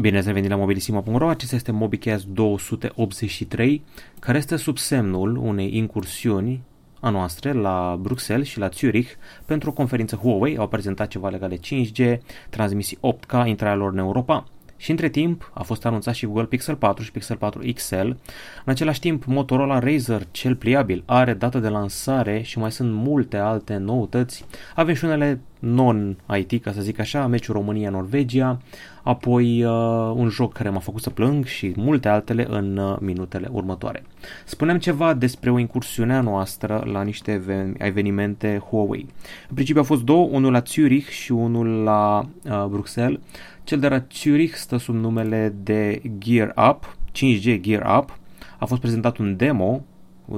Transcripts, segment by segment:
Bine ați revenit la mobilisimo.ro, acesta este MobiCast 283, care este sub semnul unei incursiuni a noastre la Bruxelles și la Zurich pentru o conferință Huawei, au prezentat ceva legat de 5G, transmisii 8K, intrarea lor în Europa. Și între timp a fost anunțat și Google Pixel 4 și Pixel 4 XL. În același timp, Motorola Razer, cel pliabil, are dată de lansare și mai sunt multe alte noutăți. Avem și unele non-IT, ca să zic așa, meciul România-Norvegia, apoi uh, un joc care m-a făcut să plâng și multe altele în uh, minutele următoare. Spuneam ceva despre o incursiune a noastră la niște evenimente Huawei. În principiu au fost două, unul la Zurich și unul la uh, Bruxelles. Cel de la Zurich stă sub numele de Gear Up, 5G Gear Up. A fost prezentat un demo,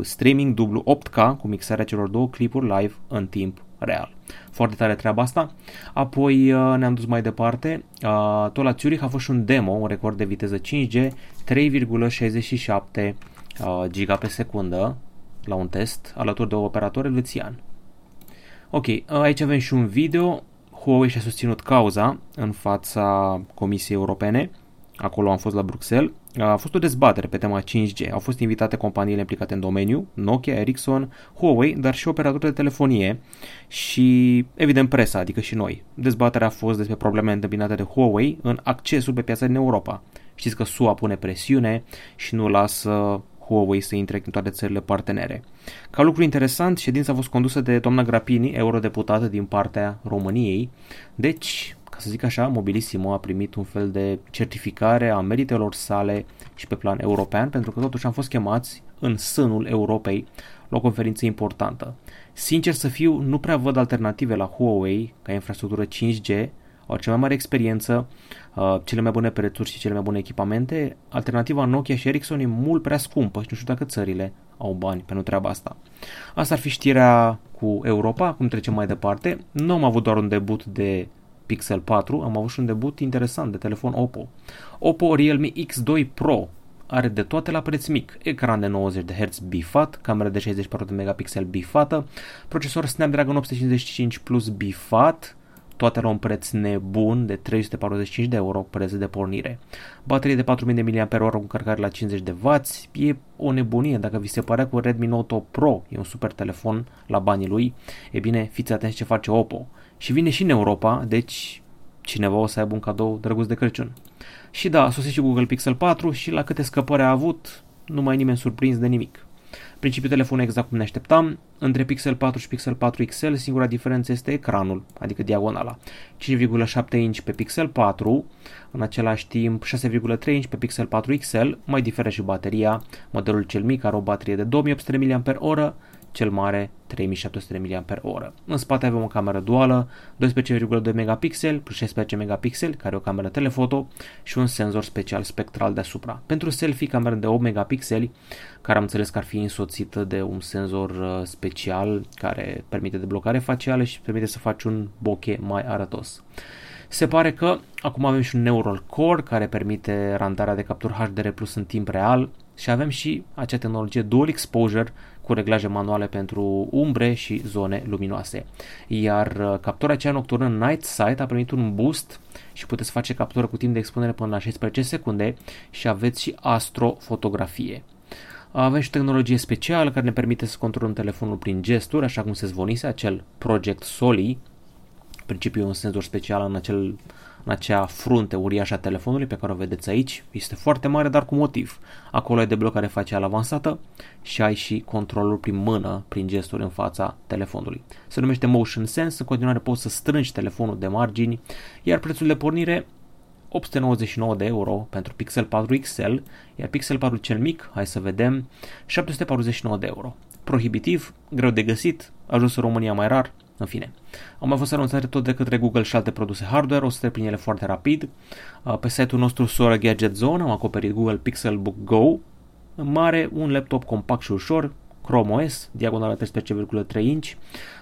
streaming dublu 8K cu mixarea celor două clipuri live în timp real. Foarte tare treaba asta. Apoi uh, ne-am dus mai departe. Uh, tot la Zurich a fost și un demo, un record de viteză 5G, 3,67 giga pe secundă la un test alături de un operator elvețian. Ok, aici avem și un video. Huawei și-a susținut cauza în fața Comisiei Europene. Acolo am fost la Bruxelles a fost o dezbatere pe tema 5G. Au fost invitate companiile implicate în domeniu, Nokia, Ericsson, Huawei, dar și operatori de telefonie și, evident, presa, adică și noi. Dezbaterea a fost despre probleme întâmpinate de Huawei în accesul pe piața din Europa. Știți că SUA pune presiune și nu lasă Huawei să intre în toate țările partenere. Ca lucru interesant, ședința a fost condusă de doamna Grapini, eurodeputată din partea României, deci să zic așa, Mobilissimo a primit un fel de certificare a meritelor sale și pe plan european, pentru că totuși am fost chemați în sânul Europei la o conferință importantă. Sincer să fiu, nu prea văd alternative la Huawei ca infrastructură 5G, au cea mai mare experiență, uh, cele mai bune prețuri și cele mai bune echipamente. Alternativa Nokia și Ericsson e mult prea scumpă și nu știu dacă țările au bani pentru treaba asta. Asta ar fi știrea cu Europa, acum trecem mai departe. Nu am avut doar un debut de Pixel 4, am avut și un debut interesant de telefon Oppo. Oppo Realme X2 Pro are de toate la preț mic, ecran de 90 de Hz bifat, cameră de 64 de megapixel bifată, procesor Snapdragon 855 Plus bifat, toate la un preț nebun de 345 de euro preț de pornire. Baterie de 4000 mAh cu încărcare la 50 de W, e o nebunie dacă vi se pare că Redmi Note 8 Pro e un super telefon la banii lui, e bine, fiți atenți ce face Oppo și vine și în Europa, deci cineva o să aibă un cadou drăguț de Crăciun. Și da, a sosit și Google Pixel 4 și la câte scăpări a avut, nu mai nimeni surprins de nimic. Principiul telefonului exact cum ne așteptam, între Pixel 4 și Pixel 4 XL singura diferență este ecranul, adică diagonala. 5,7 inch pe Pixel 4, în același timp 6,3 inch pe Pixel 4 XL, mai diferă și bateria, modelul cel mic are o baterie de 2800 mAh, cel mare 3700 mAh. În spate avem o cameră duală, 12,2 megapixel plus 16 megapixel, care e o cameră telefoto și un senzor special spectral deasupra. Pentru selfie, cameră de 8 megapixeli, care am înțeles că ar fi însoțită de un senzor uh, special care permite deblocare facială și permite să faci un bokeh mai arătos. Se pare că acum avem și un Neural Core care permite randarea de capturi HDR Plus în timp real și avem și acea tehnologie Dual Exposure cu reglaje manuale pentru umbre și zone luminoase. Iar uh, captura cea nocturnă Night Sight a primit un boost și puteți face captură cu timp de expunere până la 16 secunde și aveți și astrofotografie. Avem și tehnologie specială care ne permite să controlăm telefonul prin gesturi, așa cum se zvonise acel Project Soli, principiu un senzor special în, acel, în acea frunte uriașă a telefonului pe care o vedeți aici. Este foarte mare, dar cu motiv. Acolo ai deblocare facială avansată și ai și controlul prin mână, prin gesturi în fața telefonului. Se numește Motion Sense, în continuare poți să strângi telefonul de margini, iar prețul de pornire 899 de euro pentru Pixel 4 XL, iar Pixel 4 cel mic, hai să vedem, 749 de euro. Prohibitiv, greu de găsit, ajuns în România mai rar, în fine. Au mai fost anunțate tot de către Google și alte produse hardware, o să trec prin ele foarte rapid. Uh, pe site-ul nostru Sora Gadget Zone am acoperit Google Pixel Book Go, în mare, un laptop compact și ușor, Chrome OS, diagonală 13,3 inch,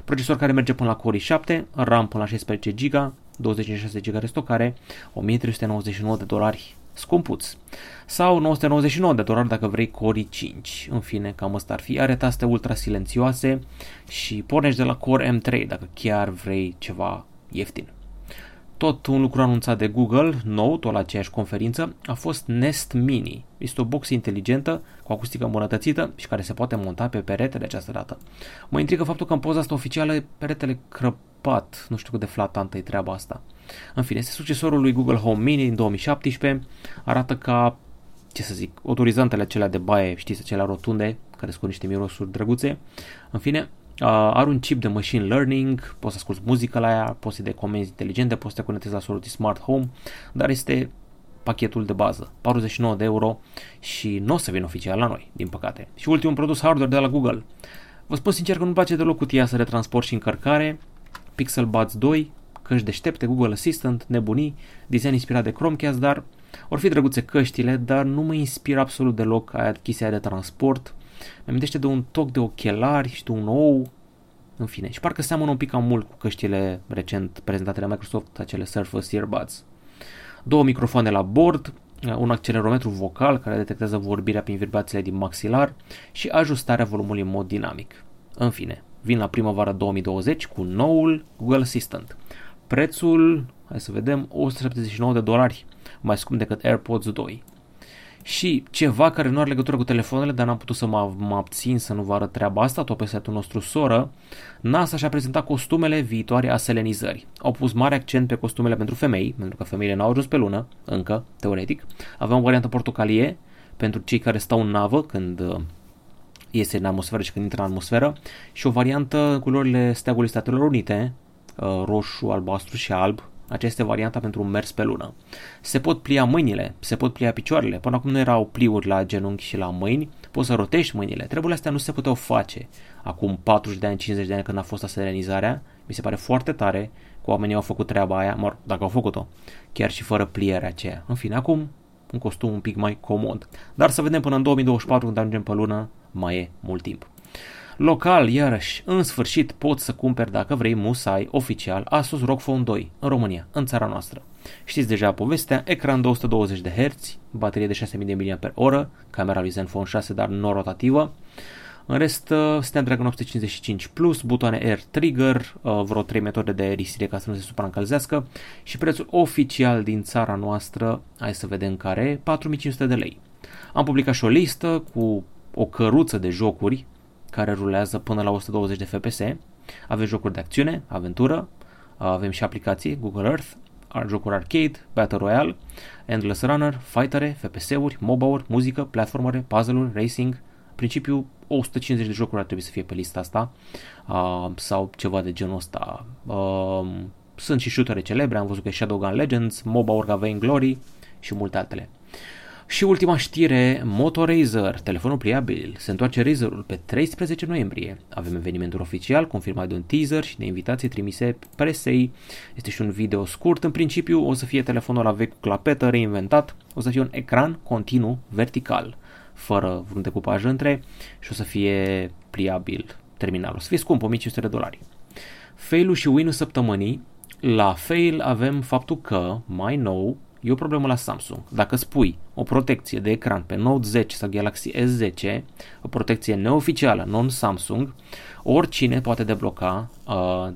procesor care merge până la Core i7, RAM până la 16 GB, 26 GB de stocare, 1399 de dolari scumpuț. Sau 999 de dolari dacă vrei Core 5. În fine, cam ăsta ar fi. Are taste ultra silențioase și pornești de la Core M3 dacă chiar vrei ceva ieftin. tot un lucru anunțat de Google, nou, tot la aceeași conferință, a fost Nest Mini. Este o box inteligentă, cu acustică îmbunătățită și care se poate monta pe perete de această dată. Mă intrigă faptul că în poza asta oficială e peretele crăpat, nu știu cât de flatantă e treaba asta. În fine, este succesorul lui Google Home Mini din 2017, arată ca, ce să zic, autorizantele acelea de baie, știți, acelea rotunde, care sunt cu niște mirosuri drăguțe. În fine, Uh, are un chip de machine learning, poți să asculti muzică la ea, poți să de comenzi inteligente, poți să te conectezi la soluții smart home, dar este pachetul de bază, 49 de euro și nu o să vină oficial la noi, din păcate. Și ultimul produs hardware de la Google. Vă spun sincer că nu-mi place deloc cutia să retransport și încărcare, Pixel Buds 2, căști deștepte, Google Assistant, nebunii, design inspirat de Chromecast, dar or fi drăguțe căștile, dar nu mă inspiră absolut deloc aia chestia de transport, mi amintește de un toc de ochelari și de un ou, în fine. Și parcă seamănă un pic cam mult cu căștile recent prezentate de Microsoft, acele Surface Earbuds. Două microfoane la bord, un accelerometru vocal care detectează vorbirea prin vibrațiile din maxilar și ajustarea volumului în mod dinamic. În fine, vin la primăvara 2020 cu noul Google Assistant. Prețul, hai să vedem, 179 de dolari, mai scump decât AirPods 2 și ceva care nu are legătură cu telefoanele, dar n-am putut să mă, mă abțin să nu vă arăt treaba asta, tot pe setul nostru soră, NASA și-a prezentat costumele viitoare a selenizării. Au pus mare accent pe costumele pentru femei, pentru că femeile n-au ajuns pe lună, încă, teoretic. Aveam o variantă portocalie pentru cei care stau în navă când uh, iese în atmosferă și când intră în atmosferă și o variantă cu culorile steagului Statelor Unite, uh, roșu, albastru și alb, aceasta este varianta pentru un mers pe lună. Se pot plia mâinile, se pot plia picioarele. Până acum nu erau pliuri la genunchi și la mâini. Poți să rotești mâinile. Treburile astea nu se puteau face acum 40 de ani, 50 de ani când a fost aserenizarea. Mi se pare foarte tare că oamenii au făcut treaba aia, mor, dacă au făcut-o, chiar și fără plierea aceea. În fine, acum un costum un pic mai comod. Dar să vedem până în 2024 când ajungem pe lună, mai e mult timp. Local, iarăși, în sfârșit poți să cumperi dacă vrei musai oficial Asus ROG Phone 2 în România, în țara noastră. Știți deja povestea, ecran 220 de Hz, baterie de 6000 mAh, camera lui Zenfone 6 dar non-rotativă, în rest, uh, Snapdragon 855 Plus, butoane Air Trigger, uh, vreo 3 metode de aerisire ca să nu se supraîncălzească și prețul oficial din țara noastră, hai să vedem care e, 4500 de lei. Am publicat și o listă cu o căruță de jocuri care rulează până la 120 de FPS. Avem jocuri de acțiune, aventură, avem și aplicații, Google Earth, jocuri arcade, Battle Royale, Endless Runner, fightere, FPS-uri, MOBA-uri, muzică, platformere, puzzle-uri, racing, principiu 150 de jocuri ar trebui să fie pe lista asta uh, sau ceva de genul ăsta. Uh, sunt și shootere celebre, am văzut că Shadowgun Legends, MOBA-uri Glory și multe altele. Și ultima știre, Moto Razer, telefonul pliabil. Se întoarce Razerul pe 13 noiembrie. Avem evenimentul oficial, confirmat de un teaser și de invitații trimise presei. Este și un video scurt. În principiu o să fie telefonul la vechi cu clapetă, reinventat. O să fie un ecran continuu, vertical, fără vreun decupaj între și o să fie pliabil terminal. O să fie scump, 1500 de dolari. Fail-ul și win-ul săptămânii. La fail avem faptul că, mai nou, E o problemă la Samsung. Dacă spui o protecție de ecran pe Note 10 sau Galaxy S10, o protecție neoficială, non-Samsung, oricine poate debloca uh,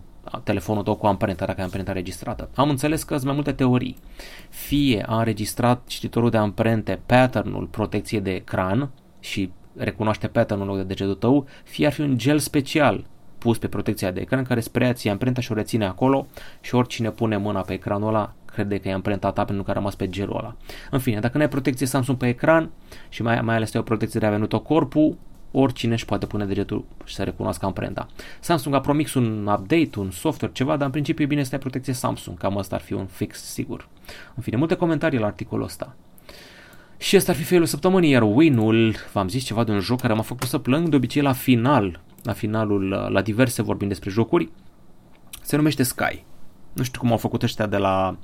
telefonul tău cu amprenta dacă ai amprenta registrată. Am înțeles că sunt mai multe teorii. Fie a înregistrat cititorul de amprente patternul protecție de ecran și recunoaște patternul de degetul tău, fie ar fi un gel special pus pe protecția de ecran care spre a amprenta și o reține acolo și oricine pune mâna pe ecranul ăla crede că e amprenta ta pentru că a rămas pe gelul ăla. În fine, dacă nu ai protecție Samsung pe ecran și mai, mai ales ai o protecție de a corpul, oricine își poate pune degetul și să recunoască amprenta. Samsung a promis un update, un software, ceva, dar în principiu e bine să ai protecție Samsung, cam asta ar fi un fix sigur. În fine, multe comentarii la articolul ăsta. Și ăsta ar fi felul săptămânii, iar win-ul, v-am zis ceva de un joc care m-a făcut să plâng de obicei la final, la finalul, la diverse vorbim despre jocuri, se numește Sky. Nu știu cum au făcut ăștia de la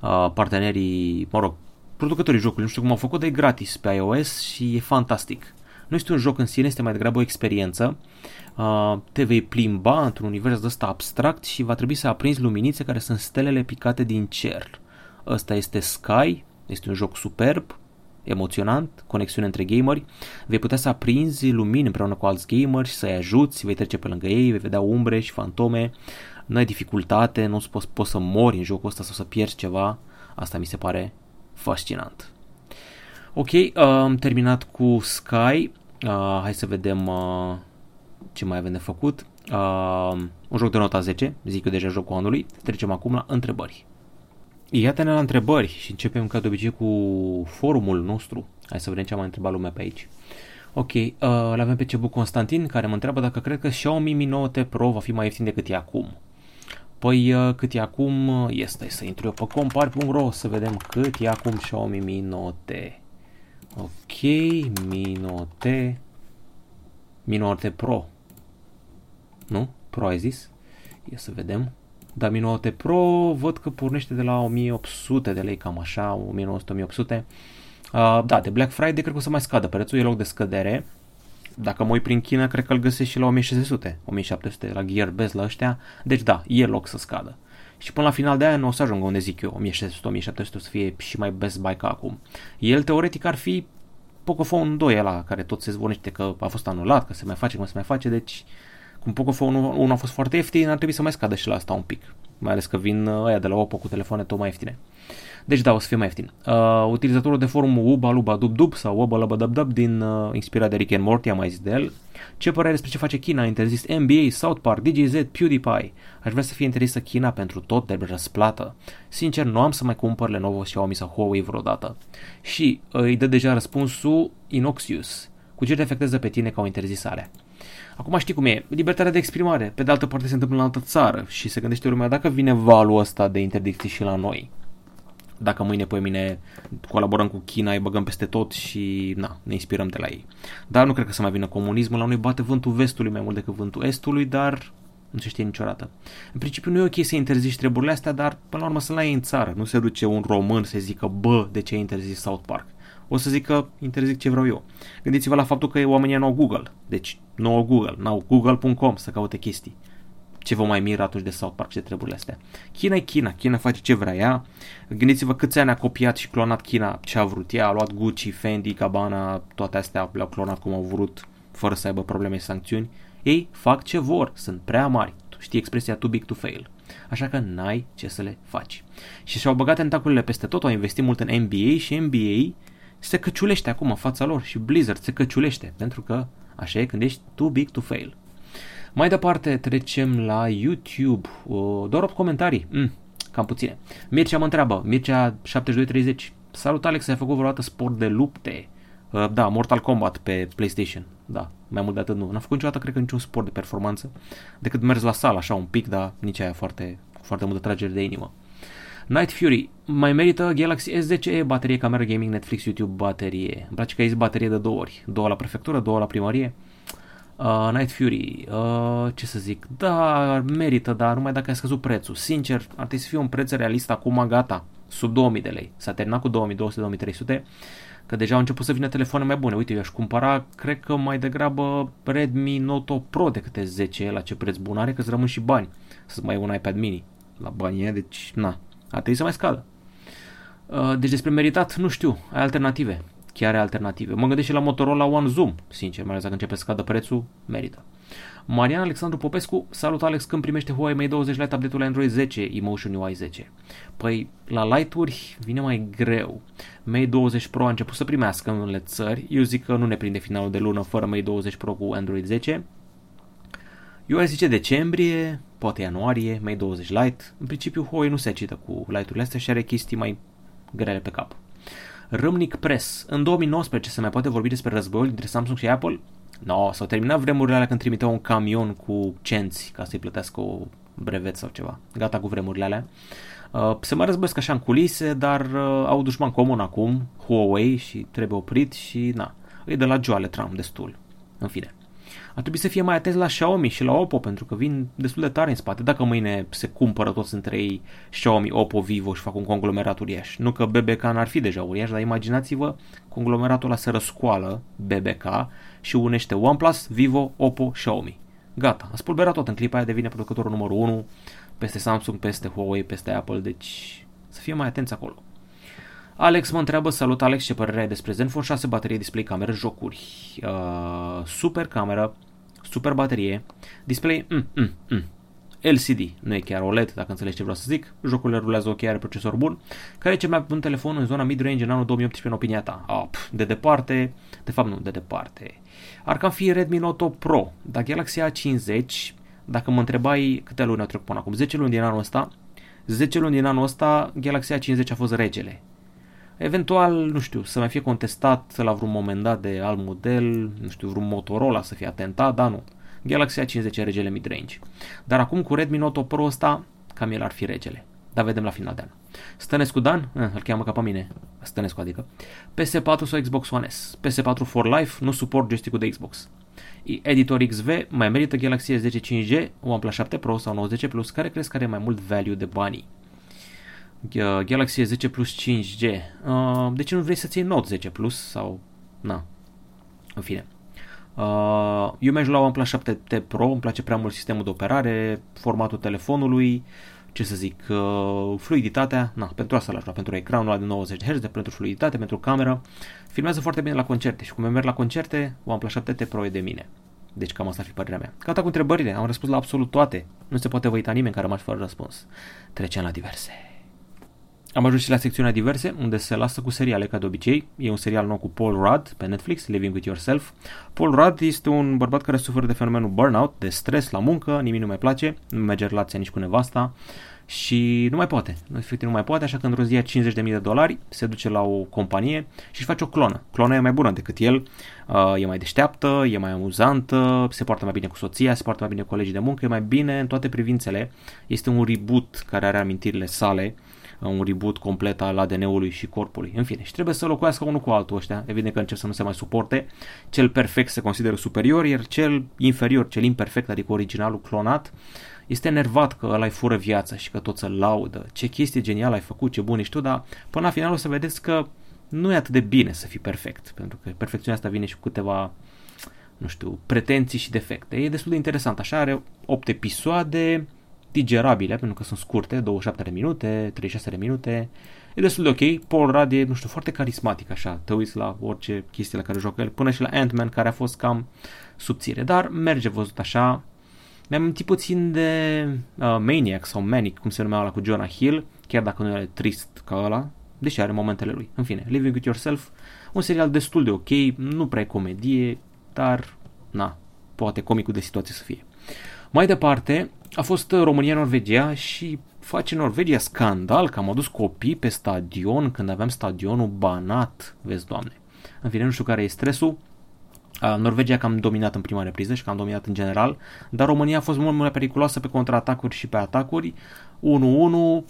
uh, partenerii, mă rog, producătorii jocului, nu știu cum au făcut, dar e gratis pe iOS și e fantastic. Nu este un joc în sine, este mai degrabă o experiență. Uh, te vei plimba într-un univers ăsta abstract și va trebui să aprinzi luminițe care sunt stelele picate din cer. Ăsta este Sky, este un joc superb, emoționant, conexiune între gameri. Vei putea să aprinzi lumini împreună cu alți gameri și să-i ajuți, vei trece pe lângă ei, vei vedea umbre și fantome n-ai dificultate, nu poți, poți să mori în jocul ăsta sau să pierzi ceva. Asta mi se pare fascinant. Ok, uh, am terminat cu Sky. Uh, hai să vedem uh, ce mai avem de făcut. Uh, un joc de nota 10, zic eu deja jocul anului. Trecem acum la întrebări. Iată-ne la întrebări și începem ca de obicei cu forumul nostru. Hai să vedem ce a mai întrebat lumea pe aici. Ok, uh, l avem pe Cebu Constantin care mă întreabă dacă cred că Xiaomi Mi 9T Pro va fi mai ieftin decât e acum. Păi uh, cât e acum, este să intru eu pe compar.ro să vedem cât e acum Xiaomi Mi 9T. Ok, Mi 9T, Mi 9T Pro. Nu? Pro ai zis? Ia să vedem. Da, Mi 9T Pro văd că pornește de la 1800 de lei, cam așa, 1900-1800. Uh, da, de Black Friday cred că o să mai scadă prețul, e loc de scădere. Dacă mă uit prin China, cred că îl găsesc și la 1600, 1700 la Gearbest la ăștia. Deci da, e loc să scadă. Și până la final de an o să ajungă unde zic eu, 1600-1700 să fie și mai best buy ca acum. El teoretic ar fi Pocophone 2 ăla, care tot se zvonește că a fost anulat, că se mai face, cum se mai face, deci cum Pocophone 1 a fost foarte ieftin, ar trebui să mai scadă și la asta un pic. Mai ales că vin ăia de la Oppo cu telefoane tot mai ieftine. Deci da, o să fie mai ieftin. Uh, utilizatorul de forum Uba Luba Dub Dub sau Uba Luba Dub Dub din uh, inspirat de Rick and Morty, am mai zis de el. Ce părere despre ce face China? A interzis NBA, South Park, DJZ, PewDiePie. Aș vrea să fie interzisă China pentru tot de răsplată. Sincer, nu am să mai cumpăr Lenovo, Xiaomi sau Huawei vreodată. Și uh, îi dă deja răspunsul Inoxius. Cu ce te afectează pe tine ca o interzisare? Acum știi cum e, libertatea de exprimare. Pe de altă parte se întâmplă în altă țară și se gândește lumea dacă vine valul ăsta de interdicții și la noi dacă mâine pe mine colaborăm cu China, îi băgăm peste tot și na, ne inspirăm de la ei. Dar nu cred că să mai vină comunismul, la noi bate vântul vestului mai mult decât vântul estului, dar nu se știe niciodată. În principiu nu e ok să interzici treburile astea, dar până la urmă să la ei în țară. Nu se duce un român să zică, bă, de ce ai interzis South Park? O să zic că interzic ce vreau eu. Gândiți-vă la faptul că oamenii nu au Google. Deci nu au Google, n-au google.com să caute chestii ce vă mai miră atunci de South Park ce treburile astea. China e China, China face ce vrea ea. Gândiți-vă câți ani a copiat și clonat China ce a vrut ea, a luat Gucci, Fendi, Cabana, toate astea le-au clonat cum au vrut, fără să aibă probleme și sancțiuni. Ei fac ce vor, sunt prea mari. Știi expresia too big to fail. Așa că n-ai ce să le faci. Și și-au băgat tentaculele peste tot, au investit mult în NBA și NBA se căciulește acum în fața lor și Blizzard se căciulește pentru că așa e când ești too big to fail. Mai departe trecem la YouTube. Doar 8 comentarii. Mm, cam puține. Mircea mă întreabă. Mircea 7230. Salut Alex, ai făcut vreodată sport de lupte? Uh, da, Mortal Kombat pe PlayStation. Da, mai mult de atât nu. N-am făcut niciodată, cred că, niciun sport de performanță. Decât mers la sală, așa, un pic, dar nici aia foarte, foarte multă tragere de inimă. Night Fury. Mai merită Galaxy S10e, baterie, cameră, gaming, Netflix, YouTube, baterie. Îmi place că ai zis baterie de două ori. Două la prefectură, două la primărie. Uh, Night Fury, uh, ce să zic, da, merită, dar numai dacă ai scăzut prețul. Sincer, ar trebui să fie un preț realist acum, gata, sub 2000 de lei. S-a terminat cu 2200-2300, că deja au început să vină telefoane mai bune. Uite, eu aș cumpăra, cred că mai degrabă Redmi Note 8 Pro decât S10 la ce preț bun are, că îți rămân și bani să mai un iPad mini la bani, deci na, ar trebui să mai scadă. Uh, deci despre meritat, nu știu, ai alternative chiar are alternative. Mă gândesc și la Motorola One Zoom, sincer, mai ales dacă începe să scadă prețul, merită. Marian Alexandru Popescu, salut Alex, când primește Huawei Mate 20 Lite update-ul Android 10, Emotion UI 10? Păi, la Lite-uri vine mai greu. Mate 20 Pro a început să primească în unele țări, eu zic că nu ne prinde finalul de lună fără Mate 20 Pro cu Android 10. Eu aș zice decembrie, poate ianuarie, Mate 20 Lite. În principiu Huawei nu se acită cu Lite-urile astea și are chestii mai grele pe cap. Râmnic Press. În 2019 se mai poate vorbi despre războiul dintre Samsung și Apple? No, s-au terminat vremurile alea când trimiteau un camion cu cenți ca să-i plătească o brevet sau ceva. Gata cu vremurile alea. Uh, se mai războiesc așa în culise, dar uh, au dușman comun acum, Huawei, și trebuie oprit și na, îi de la joale Trump destul. În fine ar trebui să fie mai atenți la Xiaomi și la Oppo pentru că vin destul de tare în spate. Dacă mâine se cumpără toți între ei Xiaomi, Oppo, Vivo și fac un conglomerat uriaș. Nu că BBK n-ar fi deja uriaș, dar imaginați-vă conglomeratul ăla se răscoală BBK și unește OnePlus, Vivo, Oppo, Xiaomi. Gata, a spulberat tot în clipa aia, devine producătorul numărul 1 peste Samsung, peste Huawei, peste Apple, deci să fie mai atenți acolo. Alex mă întreabă, salut Alex, ce părere ai despre Zenfone 6, baterie, display, cameră, jocuri. Uh, super cameră, super baterie, display, mm, mm, mm. LCD, nu e chiar OLED, dacă înțelegi ce vreau să zic. Jocurile rulează ok, are procesor bun. Care e cel mai bun telefon în zona mid-range în anul 2018 în opinia ta? Oh, pf, de departe, de fapt nu, de departe. Ar cam fi Redmi Note 8 Pro, dar Galaxy A50, dacă mă întrebai câte luni au trecut până acum, 10 luni din anul ăsta, 10 luni din anul ăsta, Galaxy A50 a fost regele. Eventual, nu știu, să mai fie contestat la vreun moment dat de alt model, nu știu, vreun Motorola să fie atentat, dar nu. Galaxy A50 e regele mid-range. Dar acum cu Redmi Note 8 Pro ăsta, cam el ar fi regele. Dar vedem la final de an. Stănescu Dan, eh, îl cheamă ca pe mine, Stănescu adică, PS4 sau Xbox One S, PS4 for Life, nu suport joystick de Xbox. Editor XV, mai merită Galaxy S10 5G, OnePlus 7 Pro sau 90 Plus, care crezi că are mai mult value de banii? Galaxy S10 Plus 5G. Uh, de ce nu vrei să ții Note 10 Plus sau... Na. În fine. Uh, eu merg la OnePlus 7T Pro, îmi place prea mult sistemul de operare, formatul telefonului, ce să zic, uh, fluiditatea, na, pentru asta l-aș lua, pentru ecranul ăla de 90 Hz, pentru fluiditate, pentru cameră. Filmează foarte bine la concerte și cum eu merg la concerte, OnePlus 7T Pro e de mine. Deci cam asta ar fi părerea mea. Gata cu întrebările, am răspuns la absolut toate. Nu se poate uita nimeni care a rămas fără răspuns. Trecem la diverse. Am ajuns și la secțiunea diverse, unde se lasă cu seriale ca de obicei. E un serial nou cu Paul Rudd pe Netflix, Living With Yourself. Paul Rudd este un bărbat care suferă de fenomenul burnout, de stres la muncă, nimic nu mai place, nu merge relația nici cu nevasta și nu mai poate. Efectiv nu mai poate, așa că într-o zi ia 50.000 de dolari, se duce la o companie și își face o clonă. Clona e mai bună decât el, uh, e mai deșteaptă, e mai amuzantă, se poartă mai bine cu soția, se poartă mai bine cu colegii de muncă, e mai bine în toate privințele. Este un reboot care are amintirile sale un reboot complet al ADN-ului și corpului. În fine, și trebuie să locuiască unul cu altul ăștia. Evident că încep să nu se mai suporte. Cel perfect se consideră superior, iar cel inferior, cel imperfect, adică originalul clonat, este enervat că ăla îi fură viața și că tot să laudă. Ce chestie genială ai făcut, ce bun ești tu, dar până la final o să vedeți că nu e atât de bine să fii perfect, pentru că perfecțiunea asta vine și cu câteva nu știu, pretenții și defecte. E destul de interesant. Așa are 8 episoade, digerabile, pentru că sunt scurte, 27 de minute, 36 de minute. E destul de ok. Paul Rudd e, nu știu, foarte carismatic așa. Te uiți la orice chestie la care joacă el, până și la Ant-Man, care a fost cam subțire. Dar merge văzut așa. Mi-am amintit puțin de uh, Maniac sau Manic, cum se numea la cu Jonah Hill, chiar dacă nu e trist ca ăla, deși are momentele lui. În fine, Living With Yourself, un serial destul de ok, nu prea e comedie, dar, na, poate comicul de situație să fie. Mai departe, a fost uh, România-Norvegia și face Norvegia scandal că am adus copii pe stadion când aveam stadionul banat, vezi doamne. În fine, nu știu care e stresul, Norvegia cam dominat în prima repriză și cam dominat în general, dar România a fost mult mai periculoasă pe contraatacuri și pe atacuri. 1-1,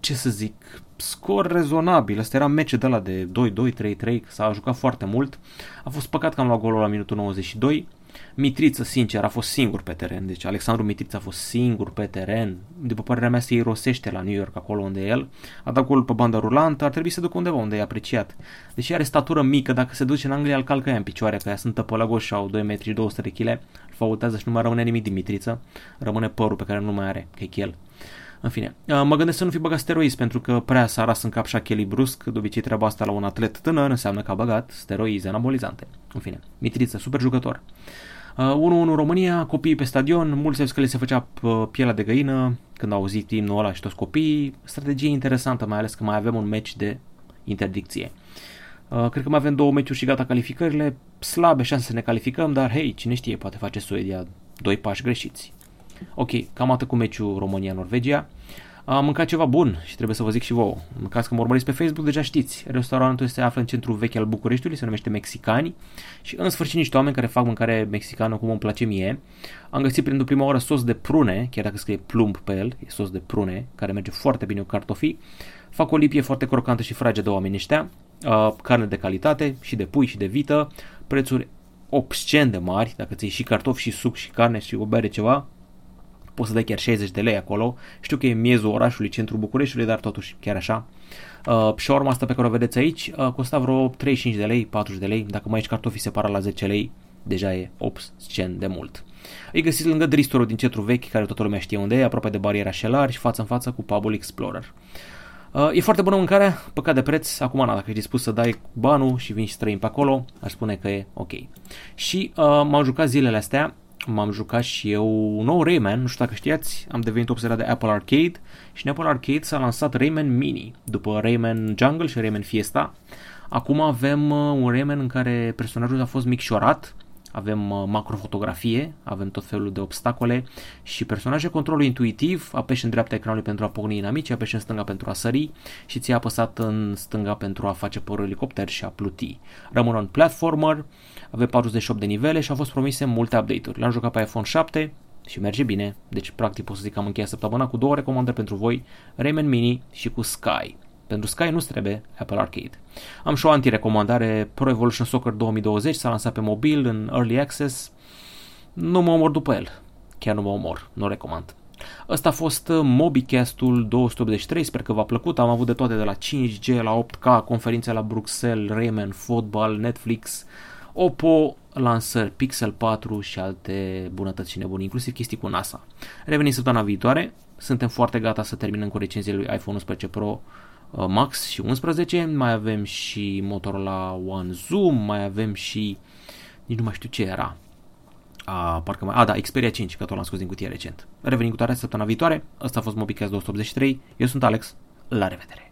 ce să zic, scor rezonabil. Asta era meci de la de 2-2, 3-3, s-a jucat foarte mult. A fost păcat că am luat golul la minutul 92. Mitriță, sincer, a fost singur pe teren. Deci Alexandru Mitriță a fost singur pe teren. După părerea mea se irosește la New York, acolo unde e el. A dat golul pe bandă rulantă, ar trebui să ducă undeva unde e apreciat. Deși are statură mică, dacă se duce în Anglia, îl calcă ea în picioare, că ea sunt tăpălăgoși și au 2 metri 200 de kg. Îl faultează și nu mai rămâne nimic din Mitriță. Rămâne părul pe care nu mai are, că e el. În fine, mă gândesc să nu fi băgat steroizi pentru că prea s-a ras în cap Kelly brusc, de obicei treaba asta la un atlet tânăr înseamnă că a băgat steroizi anabolizante. În fine, Mitriță, super jucător. 1-1 uh, România, copiii pe stadion, mulți au zis că le se făcea uh, pielea de găină când au auzit imnul ăla și toți copiii. Strategie interesantă, mai ales că mai avem un meci de interdicție. Uh, cred că mai avem două meciuri și gata calificările, slabe șanse să ne calificăm, dar hei, cine știe, poate face Suedia doi pași greșiți. Ok, cam atât cu meciul România-Norvegia. Am mâncat ceva bun și trebuie să vă zic și vouă. În caz că mă urmăriți pe Facebook, deja știți. Restaurantul se află în centrul vechi al Bucureștiului, se numește Mexicani și în sfârșit niște oameni care fac mâncare mexicană cum îmi place mie. Am găsit pentru prima oară sos de prune, chiar dacă scrie plumb pe el, e sos de prune, care merge foarte bine cu cartofii. Fac o lipie foarte crocantă și fragedă oamenii ăștia, uh, carne de calitate și de pui și de vită, prețuri obscen de mari, dacă ți și cartofi și suc și carne și o bere ceva, poți să dai chiar 60 de lei acolo. Știu că e miezul orașului, centrul Bucureștiului, dar totuși chiar așa. Uh, urma asta pe care o vedeți aici uh, costa vreo 35 de lei, 40 de lei. Dacă mai aici cartofii separat la 10 lei, deja e obscen de mult. Îi găsiți lângă Dristorul din centru vechi, care toată lumea știe unde e, aproape de bariera Șelar și față în față cu Pubul Explorer. Uh, e foarte bună mâncarea, păcat de preț, acum na, dacă ești dispus să dai banul și vin și străin pe acolo, aș spune că e ok. Și uh, m-am jucat zilele astea m-am jucat și eu un nou Rayman, nu știu dacă știați, am devenit obsedat de Apple Arcade și în Apple Arcade s-a lansat Rayman Mini, după Rayman Jungle și Rayman Fiesta. Acum avem uh, un Rayman în care personajul a fost micșorat, avem uh, macrofotografie, avem tot felul de obstacole și personaje controlul intuitiv, apeși în dreapta ecranului pentru a pocni inamici, apeși în stânga pentru a sări și ți-ai apăsat în stânga pentru a face părul elicopter și a pluti. Rămân un platformer, avem 48 de nivele și au fost promise multe update-uri. L-am jucat pe iPhone 7 și merge bine, deci practic pot să zic că am încheiat săptămâna cu două recomandări pentru voi, Rayman Mini și cu Sky. Pentru Sky nu trebuie Apple Arcade. Am și o anti-recomandare, Pro Evolution Soccer 2020 s-a lansat pe mobil în Early Access. Nu mă omor după el. Chiar nu mă omor, nu recomand. Ăsta a fost MobiCast-ul 283, sper că v-a plăcut. Am avut de toate de la 5G la 8K, conferințe la Bruxelles, Rayman, fotbal, Netflix, Oppo, lansări Pixel 4 și alte bunătăți și nebuni, inclusiv chestii cu NASA. Revenim săptămâna viitoare, suntem foarte gata să terminăm cu recenziile lui iPhone 11 Pro uh, Max și 11, mai avem și Motorola One Zoom, mai avem și nici nu mai știu ce era. A, parcă mai... A, da, Xperia 5, că tot l-am scos din cutie recent. Revenim cu toate săptămâna viitoare. Asta a fost MobiCast 283. Eu sunt Alex. La revedere!